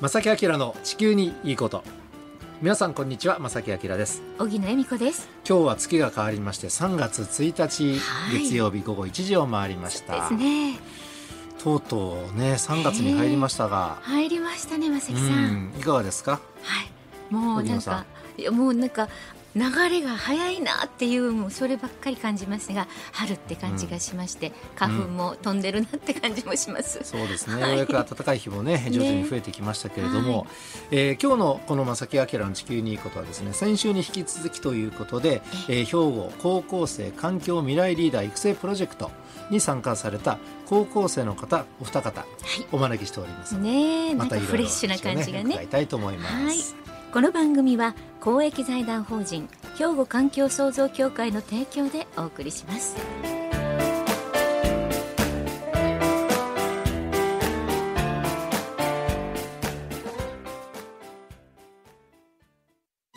正木明の地球にいいこと。皆さんこんにちは正木明です。小木野恵美子です。今日は月が変わりまして3月1日、はい、月曜日午後1時を回りました。ですね。とうとうね3月に入りましたが、入りましたね正木さん。いかがですか？はい。もうなんかもうなんか流れが早いなっていうもうそればっかり感じますが春って感じがしまして、うん、花粉も飛んでるなって感じもします、うん、そうですね、はい、ようやく暖かい日もね徐々に増えてきましたけれども、ねはい、えー、今日のこの正木明の地球にいいことはですね先週に引き続きということで、えー、兵庫高校生環境未来リーダー育成プロジェクトに参加された高校生の方お二方、はい、お招きしておりますねまたフレッシュな感じがね。伺いたいと思います、はいこの番組は公益財団法人兵庫環境創造協会の提供でお送りします。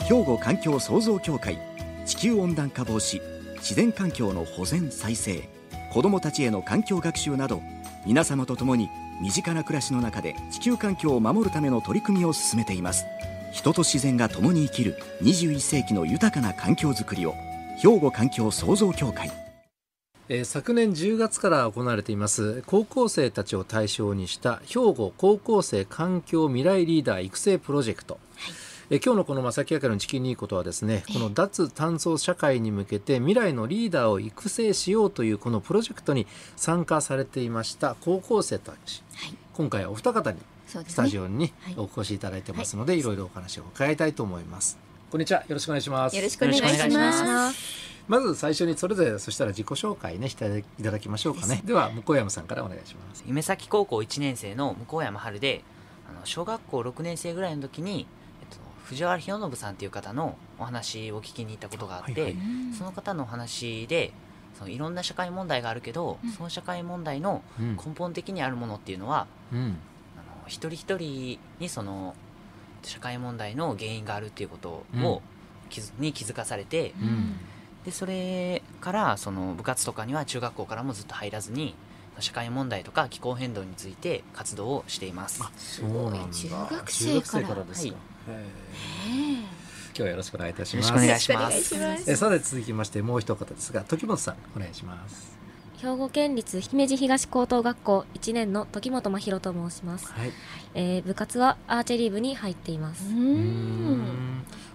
兵庫環境創造協会地球温暖化防止自然環境の保全再生子どもたちへの環境学習など皆様と共に身近な暮らしの中で地球環境を守るための取り組みを進めています。人と自然が共に生きる21世紀の豊かな環境づくりを兵庫環境創造協会。えー、昨年10月から行われています高校生たちを対象にした兵庫高校生環境未来リーダー育成プロジェクト、はい、えー、今日のこの正木明の地球にいいことはですねこの脱炭素社会に向けて未来のリーダーを育成しようというこのプロジェクトに参加されていました高校生たち、はい、今回はお二方にスタジオにお越しいただいてますので、はい、いろいろお話を伺いたいと思います。こんにちは、よろしくお願いします。よろしくお願いします。まず最初にそれぞれそしたら自己紹介ねしていただきましょうかね。では向山さんからお願いします。夢咲高校1年生の向山春で、あの小学校6年生ぐらいの時に、えっと、藤原博信さんという方のお話を聞きに行ったことがあって、はいはい、その方のお話で。そのいろんな社会問題があるけど、うん、その社会問題の根本的にあるものっていうのは、うん、一人一人にその社会問題の原因があるっていうことを、うん、に気づかされて、うん、でそれからその部活とかには中学校からもずっと入らずに社会問題とか気候変動について活動をしています。そうなん中学生からですか？はい、今日はよろしくお願いいたします。よろしくお願いします。えさて続きましてもう一方ですが時本さんお願いします。兵庫県立姫路東高等学校1年の時本真宙と申します、はい、えー、部活はアーチェリー部に入っています。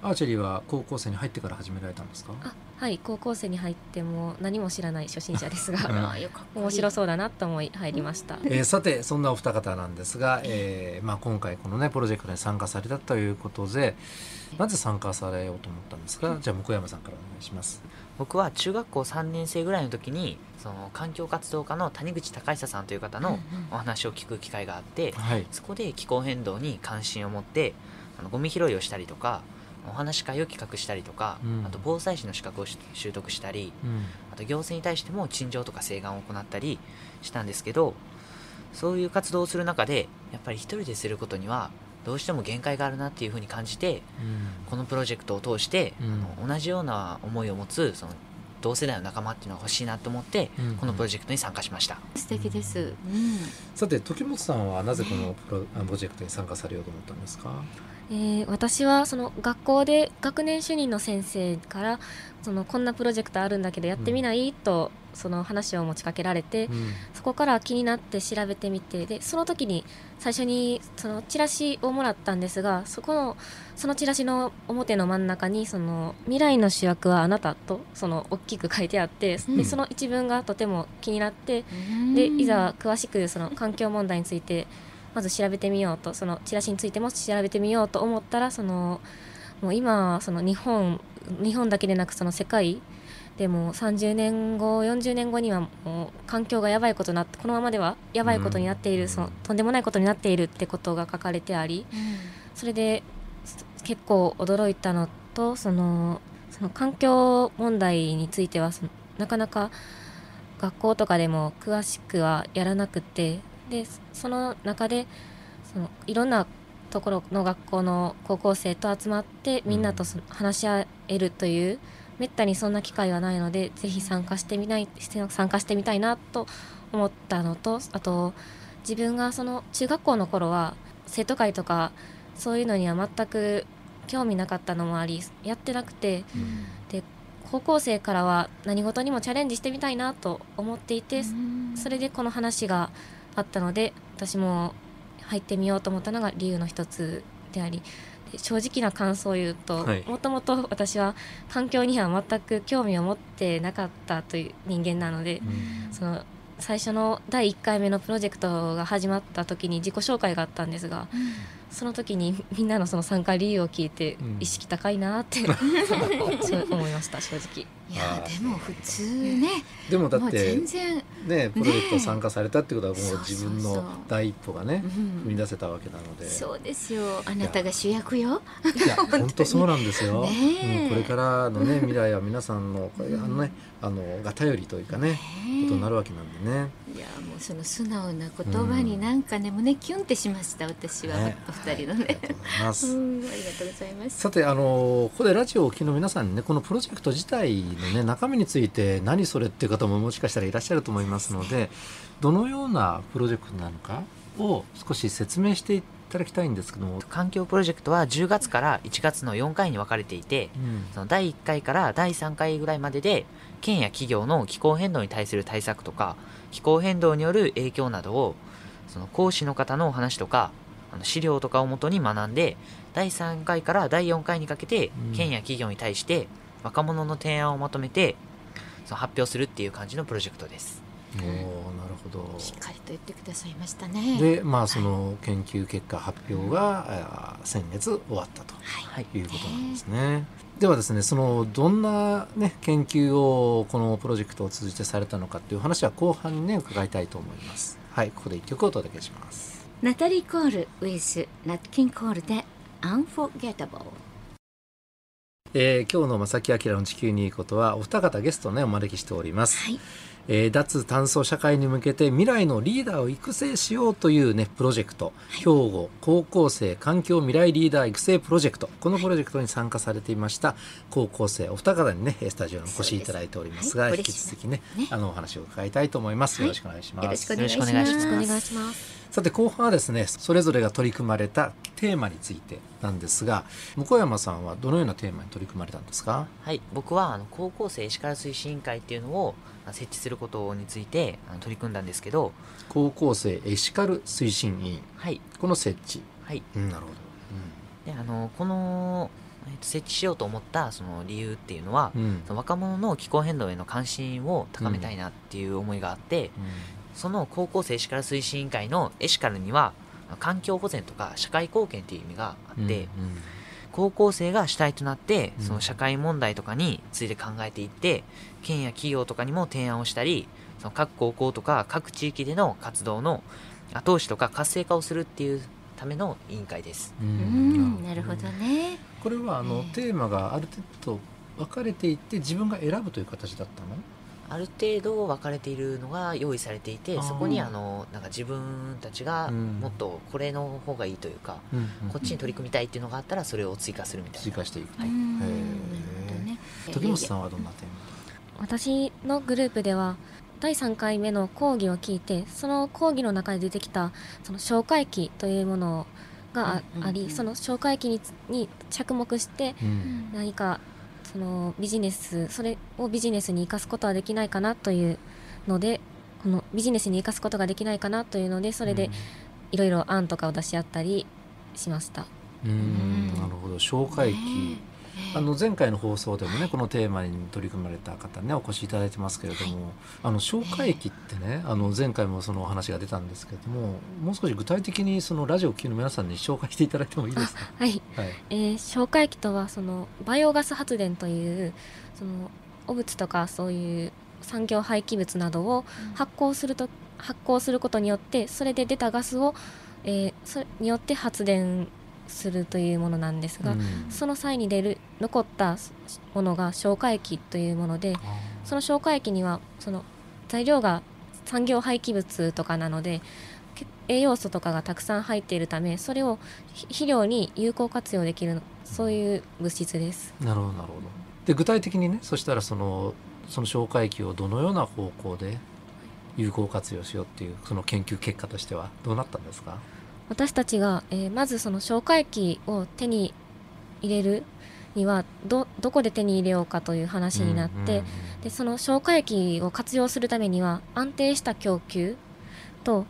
アーチェリーは高校生に入ってから始められたんですか？はい高校生に入っても何も知らない初心者ですが 面白そうだなと思い入りました、えー、さてそんなお二方なんですが、えーまあ、今回このねプロジェクトに参加されたということでなぜ参加されようと思ったんですか？じゃあ向山さんからお願いします僕は中学校3年生ぐらいの時にその環境活動家の谷口隆久さんという方のお話を聞く機会があって、そこで気候変動に関心を持ってあのゴミ拾いをしたりとかお話し会を企画したりとか、うん、あと防災士の資格を習得したり、うん、あと行政に対しても陳情とか請願を行ったりしたんですけどそういう活動をする中でやっぱり一人ですることにはどうしても限界があるなっていうふうに感じて、うん、このプロジェクトを通して、あの同じような思いを持つその同世代の仲間っていうのが欲しいなと思って、うんうん、このプロジェクトに参加しました。素敵です、うん、さて時本さんはなぜこのプロ,、プロジェクトに参加されようと思ったんですか？えー、私はその学校で学年主任の先生からそのこんなプロジェクトあるんだけどやってみない、うん、とその話を持ちかけられて、うん、そこから気になって調べてみてでその時に最初にそのチラシをもらったんですがそこのそのチラシの表の真ん中にその未来の主役はあなたとその大きく書いてあって、うん、でその一文がとても気になって、でいざ詳しくその環境問題についてまず調べてみようとそのチラシについても調べてみようと思ったらそのもう今その日本日本だけでなくその世界でも30年後40年後にはもう環境がやばいことになってこのままではやばいことになっている、うん、そのとんでもないことになっているってことが書かれてあり、うん、それで結構驚いたのとそのその環境問題についてはなかなか学校とかでも詳しくはやらなくてでその中でそのいろんなところの学校の高校生と集まってみんなと話し合えるという、うんめったにそんな機会はないのでぜひ参加してみない参加してみたいなと思ったのとあと自分がその中学校の頃は生徒会とかそういうのには全く興味なかったのもありやってなくて、うん、で高校生からは何事にもチャレンジしてみたいなと思っていて、それでこの話があったので私も入ってみようと思ったのが理由の一つであり正直な感想を言うともともと私は環境には全く興味を持ってなかったという人間なので、その最初の第1回目のプロジェクトが始まった時に自己紹介があったんですが、その時に みんなのその参加理由を聞いて意識高いなって、うん、そう思いました正直。いやでも普通ね。でもだって全然ねプロジェクト参加されたってことはもう自分の第一歩がね踏み出せたわけなので。そうですよ。あなたが主役よ。いや本当そうなんですよ、ねうん、これからのね未来は皆さんのあのねあのが頼りというかねことになるわけなんでね。いやもうその素直な言葉になんかね、うん、胸キュンってしました私は、ね、お二人のね。ありがとうございます。ありがとうございます。さてあのここでラジオをお聞きの皆さんにねこのプロジェクト自体のね中身について何それっていう方ももしかしたらいらっしゃると思いますのでどのようなプロジェクトなのかを少し説明していただきたいんですけども。環境プロジェクトは10月から1月の4回に分かれていて、うん、その第1回から第3回ぐらいまでで県や企業の気候変動に対する対策とか気候変動による影響などをその講師の方のお話とかあの資料とかをもとに学んで第3回から第4回にかけて県や企業に対して若者の提案をまとめてその発表するっていう感じのプロジェクトです。おなるほど。しっかりと言ってくださいましたね。でまあその研究結果発表が、はい、先月終わったと、はい、いうことなんですね、ではですねそのどんな、ね、研究をこのプロジェクトを通じてされたのかっていう話は後半にね伺いたいと思います。はいここで一曲お届けします。ナタリー・コール with ナッキン・コールで Unforgettable えー、今日の正木明の地球にいいことはお二方ゲストをねお招きしております、はい。えー、脱炭素社会に向けて未来のリーダーを育成しようというねプロジェクト、はい、兵庫高校生環境未来リーダー育成プロジェクト。このプロジェクトに参加されていました高校生お二方にねスタジオにお越しいただいておりますが、はい、引き続きね、ね、あのお話を伺いたいと思います、よろしくお願いします。よろしくお願いします。さて後半はですねそれぞれが取り組まれたテーマについてなんですが向山さんはどのようなテーマに取り組まれたんですか？はい。僕はあの高校生エシカル推進委員会っていうのを設置することについて取り組んだんですけど高校生エシカル推進委員、はい、この設置。はい、うん、なるほど、うん、であのこの設置しようと思ったその理由っていうのは、うん、その若者の気候変動への関心を高めたいなっていう思いがあって、うん、その高校生エシカル推進委員会のエシカルには環境保全とか社会貢献っていう意味があって、うんうん、高校生が主体となってその社会問題とかについて考えていって県や企業とかにも提案をしたりその各高校とか各地域での活動の後押しとか活性化をするっていうための委員会です。うんなるほどね。これはあの、テーマがある程度分かれていって自分が選ぶという形だったの？ある程度分かれているのが用意されていてそこにあのなんか自分たちがもっとこれの方がいいというか、うん、こっちに取り組みたいっていうのがあったらそれを追加するみたいな。追加していくと、はい、時本さんはどんなテーマ私のグループでは第3回目の講義を聞いてその講義の中で出てきたその紹介記というものがあり、その紹介記にに着目して何かそのビジネスそれをビジネスに生かすことはできないかなというのでこのビジネスに生かすことができないかなというのでそれでいろいろ案とかを出し合ったりしました。うんなるほど。紹介記あの前回の放送でもねこのテーマに取り組まれた方ねお越しいただいてますけれども、あの消化液ってねあの前回もそのお話が出たんですけれどももう少し具体的にそのラジオを聴きの皆さんに紹介していただいてもいいですか？はい、はい、えー、消化液とはそのバイオガス発電というその汚物とかそういう産業廃棄物などを発酵すると、発酵することによってそれで出たガスを、えー、それによって発電するというものなんですが、うん、その際に出る残ったものが消化液というものでその消化液にはその材料が産業廃棄物とかなので栄養素とかがたくさん入っているためそれを肥料に有効活用できるそういう物質です。なるほどなるほどで具体的にねそしたらそのその消化液をどのような方向で有効活用しようっていうその研究結果としてはどうなったんですか？私たちが、えー、まずその消化液を手に入れるにはどどこで手に入れようかという話になって、でその消化液を活用するためには安定した供給と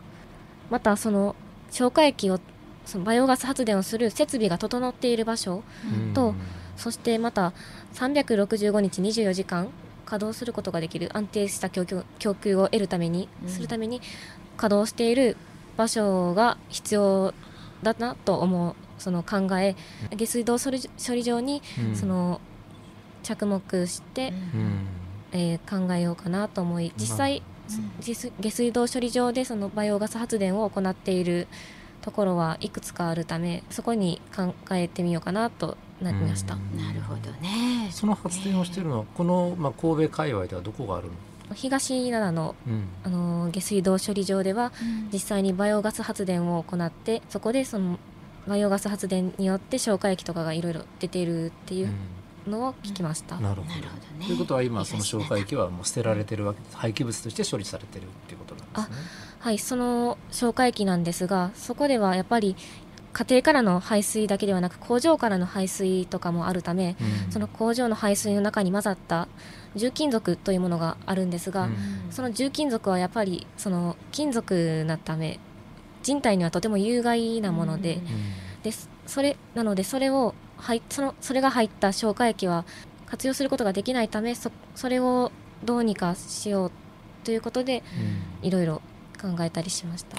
またその消化液をそのバイオガス発電をする設備が整っている場所と、そしてまた365日24時間稼働することができる安定した供給を得るために、するために稼働している場所が必要だなと思うその考え下水道処理場にその着目して、えー、考えようかなと思い実際、下水道処理場でそのバイオガス発電を行っているところはいくつかあるためそこに考えてみようかなとなりました。なるほどね。その発電をしているのは、このまあ神戸界隈ではどこがあるの？東灘の,、うん、あの下水道処理場では、うん、実際にバイオガス発電を行ってそこでそのバイオガス発電によって消化液とかがいろいろ出ているっていうのを聞きました。うん、なるほどね。ということは今その消化液はもう捨てられてるわけ廃棄物として処理されてるっていうことなんですね。はいその消化液なんですがそこではやっぱり家庭からの排水だけではなく工場からの排水とかもあるため、うん、その工場の排水の中に混ざった重金属というものがあるんですが、うん、その重金属はやっぱりその金属なため人体にはとても有害なもので,、でそれなのでそれをそのそれが入った消化液は活用することができないためそそれをどうにかしようということで、いろいろ考えたりしました。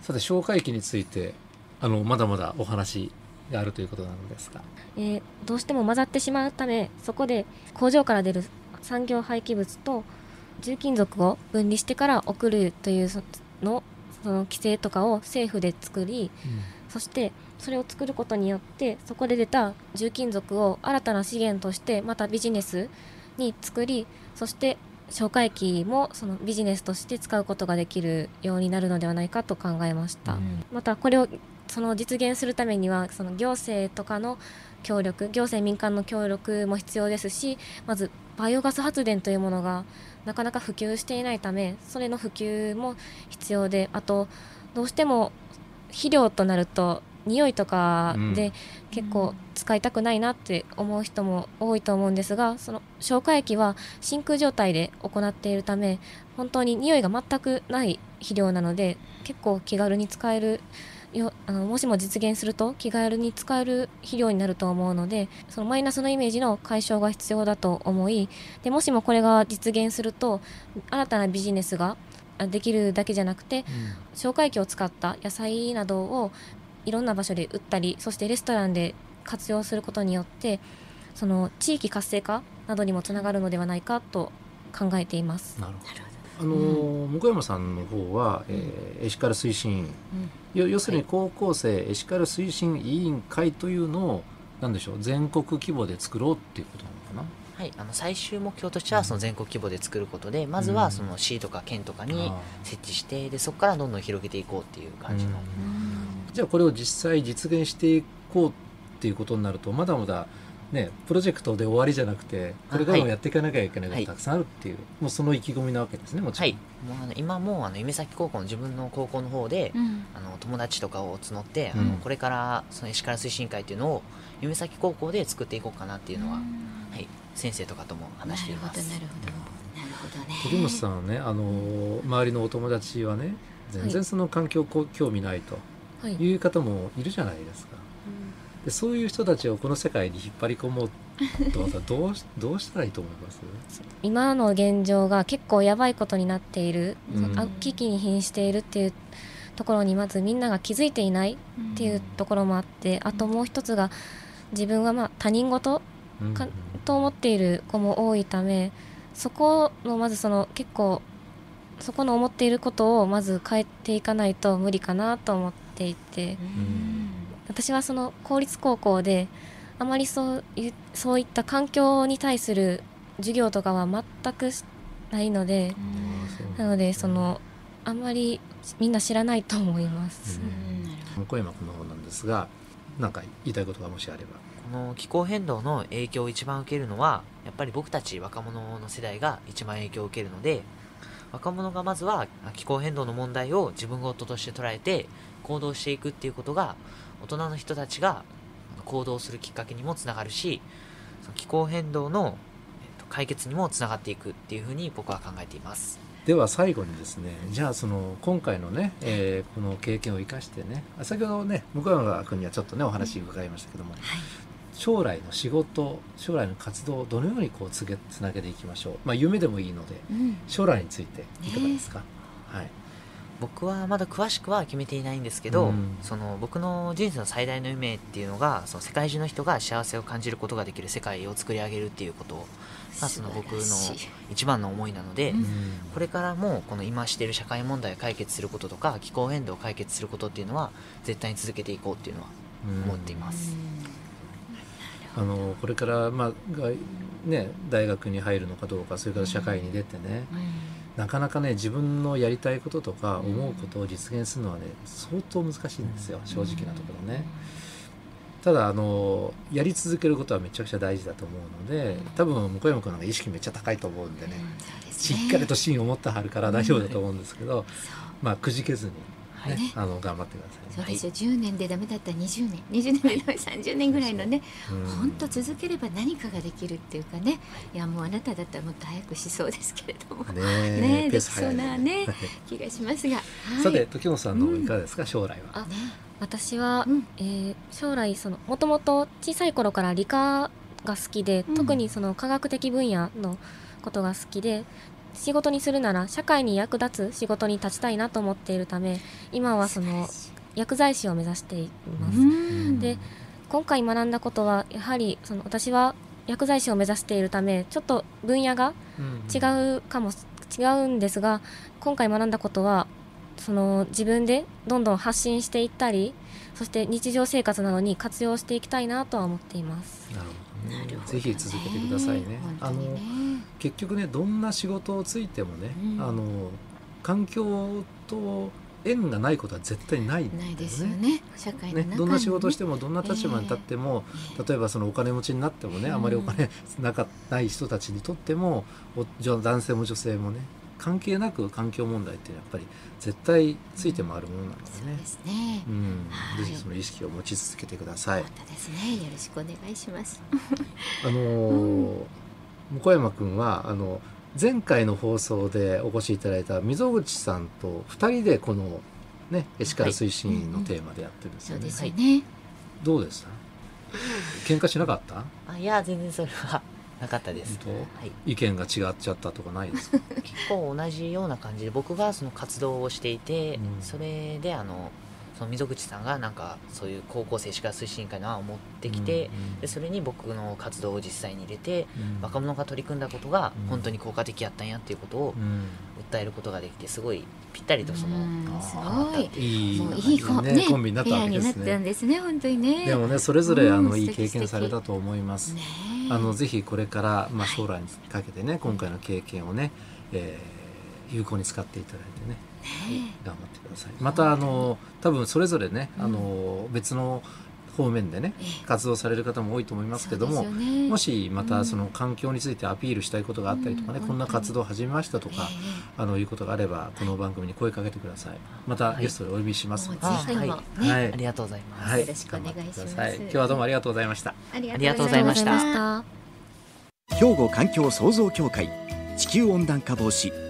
さて消化液についてあのまだまだお話があるということなのですが、えー、どうしても混ざってしまうためそこで工場から出る産業廃棄物と重金属を分離してから送るというのその規制とかを政府で作り、うん、そしてそれを作ることによってそこで出た重金属を新たな資源としてまたビジネスに作りそして消化液もそのビジネスとして使うことができるようになるのではないかと考えました、うん、またこれをその実現するためにはその行政とかの協力行政民間の協力も必要ですしまずバイオガス発電というものがなかなか普及していないためそれの普及も必要であとどうしても肥料となると匂いとかで結構使いたくないなって思う人も多いと思うんですがその消化液は真空状態で行っているため本当に匂いが全くない肥料なので結構気軽に使えるよあのもしも実現すると気軽に使える肥料になると思うのでそのマイナスのイメージの解消が必要だと思いでもしもこれが実現すると新たなビジネスができるだけじゃなくて、うん、消化液を使った野菜などをいろんな場所で売ったりそしてレストランで活用することによってその地域活性化などにもつながるのではないかと考えています。なるほど。あの、うん、向山さんの方は、えー、エシカル推進員、うん、要するに高校生エシカル推進委員会というのを何でしょう全国規模で作ろうっていうことなのかな？はい、あの最終目標としてはその全国規模で作ることで、まずはその市とか県とかに設置してでそこからどんどん広げていこうっていう感じの、じゃあこれを実際実現していこうっていうことになるとまだまだね、プロジェクトで終わりじゃなくてこれからもやっていかなきゃいけないことがたくさんあるっていう、はい、もうその意気込みなわけですねもちろん、はい、もうあの今もあの夢咲高校の自分の高校の方で、うん、あの友達とかを募って、うん、あのこれからその石川推進会っていうのを夢咲高校で作っていこうかなっていうのは、うん、はい、先生とかとも話しています。なるほどなるほど。ね。鳥本さんはねあの周りのお友達はね全然その環境興味ないという方もいるじゃないですか、でそういう人たちをこの世界に引っ張り込もうとどうどうしたらいいと思います？今の現状が結構やばいことになっている、うん、危機に瀕しているっていうところにまずみんなが気づいていないっていうところもあって、うん、あともう一つが自分はまあ他人事か、うん、と思っている子も多いためそこのまずその結構そこの思っていることをまず変えていかないと無理かなと思っていて。うん私はその公立高校であまりそういそういった環境に対する授業とかは全くないのでなのでそのあんまりみんな知らないと思います。小山君の方なんですが何か言いたいことがもしあれば。この気候変動の影響を一番受けるのはやっぱり僕たち若者の世代が一番影響を受けるので若者がまずは気候変動の問題を自分事として捉えて行動していくっていうことが大人の人たちが行動するきっかけにもつながるし気候変動の解決にもつながっていくっていうふうに僕は考えています。では最後にですねじゃあその今回のね、えー、この経験を生かしてね先ほどね向山君にはちょっとねお話伺いましたけども、はい、将来の仕事将来の活動をどのようにこうつげつなげていきましょう、まあ、夢でもいいので、うん、将来についていかがですか、はい僕はまだ詳しくは決めていないんですけど、うん、その僕の人生の最大の夢っていうのがその世界中の人が幸せを感じることができる世界を作り上げるっていうこと。がその僕の一番の思いなので、うん、これからもこの今している社会問題を解決することとか気候変動を解決することっていうのは絶対に続けていこうっていうのは思っています。あのこれから、まあね、大学に入るのかどうかそれから社会に出てね、なかなかね自分のやりたいこととか思うことを実現するのはね相当難しいんですよ正直なところね。ただあのやり続けることはめちゃくちゃ大事だと思うので多分向山君の意識めっちゃ高いと思うんでね,、しっかりと芯を持ってはるから大丈夫だと思うんですけど、まあくじけずにね、ね、あの頑張ってください、そうですよ、10年でダメだったら20年。20年でダメ30年ぐらいのね本当続ければ何かができるっていうかね。いやもうあなただったらもっと早くしそうですけれども。ねねできそうなね気がしますが、はい、さて時本さんのいかがですか、うん、将来は？ね、私は、うん、えー、将来そのもともと小さい頃から理科が好きで、うん、特にその科学的分野のことが好きで仕事にするなら社会に役立つ仕事に立ちたいなと思っているため今はその薬剤師を目指しています。で今回学んだことはやはりその私は薬剤師を目指しているためちょっと分野が違うかも、違うんですが今回学んだことはその自分でどんどん発信していったりそして日常生活などに活用していきたいなとは思っています。なるほどぜひ続けてくださいね。ねあの結局ねどんな仕事をついてもね、うん、あの環境と縁がないことは絶対ないね。ですよね。社会ね、どんな仕事してもどんな立場に立っても、えー、例えばそのお金持ちになってもね、あまりお金 なかない人たちにとっても、男性も女性もね関係なく環境問題ってやっぱり絶対ついて回るものなのでね。そうですね。うん、ぜひその意識を持ち続けてください。本当ですね。よろしくお願いします。あのー、向山君はあの前回の放送でお越しいただいた溝口さんと二人でこのねエシカル推進員のテーマでやってるんですよね。はい、そうですよね。どうでした？喧嘩しなかった？あいや全然それはなかったです、はい、意見が違っちゃったとかないですか？結構同じような感じで僕がその活動をしていて、うん、それであのその溝口さんがなんかそういう高校生歯科推進会の案を持ってきて、うんうん、でそれに僕の活動を実際に入れて、うん、若者が取り組んだことが本当に効果的やったんやっていうことを訴えることができてすごいぴったりとその、すごいいいいいコ,、ね、コンビになったわけですね。ですね本当にね。でもねそれぞれあの、いい経験されたと思います。ね、あのぜひこれからまあ将来にかけてね、今回の経験をね、えー、有効に使っていただいてね。ね頑張ってください。またあの多分それぞれね、あの別の方面でね活動される方も多いと思いますけども、ね、もしまたその環境についてアピールしたいことがあったりとかね、うん、こんな活動を始めましたとか、あのいうことがあればこの番組に声かけてください。またゲストでお呼びします。ので、はい。はい、はい、ありがとうございます、はい、よろしくお願いします、今日はどうもありがとうございました。ありがとうございました。兵庫環境創造協会地球温暖化防止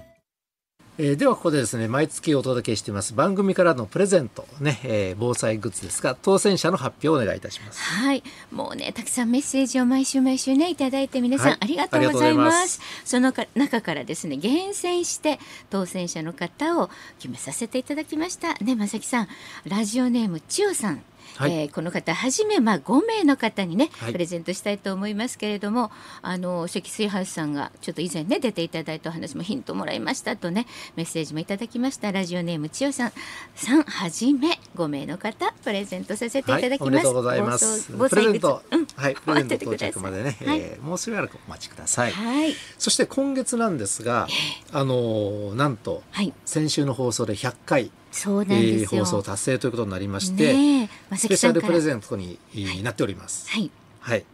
えー、ではここでですね毎月お届けしています番組からのプレゼントね、えー、防災グッズですが当選者の発表をお願いいたします。はい。もうねたくさんメッセージを毎週毎週ねいただいて皆さん、はい、ありがとうございます。そのか中からですね厳選して当選者の方を決めさせていただきました。ねまさきさんラジオネーム千代さんはい、えー、この方はじめまあ5名の方にね、はい、プレゼントしたいと思いますけれどもあの積水ハウスさんがちょっと以前ね出ていただいたお話もヒントもらいましたとねメッセージもいただきました。ラジオネーム千代さん。さんはじめ5名の方プレゼントさせていただきます、はい、おめでとうございます。プレゼント、うん、はいプレゼント到着までね、はい、えー、もうしばらくお待ちください、はい、そして今月なんですが、えー、あのなんと、はい、先週の放送で100回そうなんです放送達成ということになりまして、ね、スペシャルプレゼントになっております。はい、はい、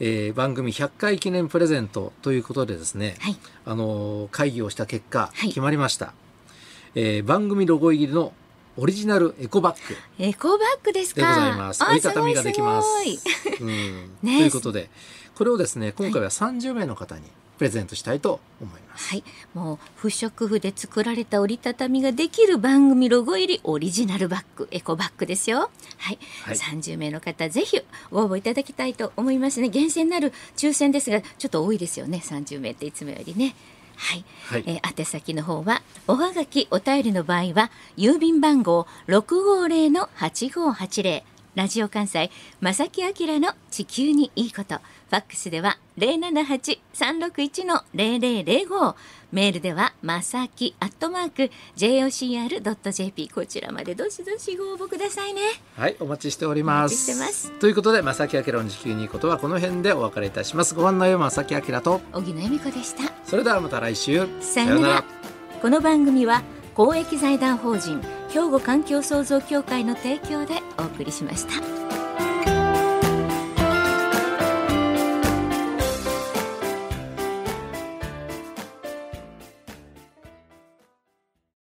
えー、番組100回記念プレゼントということでですね、はい、あの会議をした結果、決まりました、はい、えー、番組ロゴ入りのオリジナルエコバッグエコバッグですか？でございます。折りたたみができます。うん、ね、ということでこれをですね今回は30名の方にプレゼントしたいと思います。はい、もう不織布で作られた折りたたみができる番組ロゴ入りオリジナルバッグ、エコバッグですよ。はい、はい、30名の方ぜひご応募いただきたいと思いますね。厳選なる抽選ですが、ちょっと多いですよね。30名っていつもよりね。はい、はい、えー、宛先の方はおはがきお便りの場合は郵便番号六五零の八五八零ラジオ関西正木明の地球にいいこと。ファックスでは078-361-0005メールではまさきアットマーク JOCR.jp こちらまでどしどしご応募くださいね。はいお待ちしております。ということで正木明の地球にいいことはこの辺でお別れいたします。ご案内は正木明と。荻野恵美子でした。それではまた来週。さようなら。この番組は公益財団法人兵庫環境創造協会の提供でお送りしました。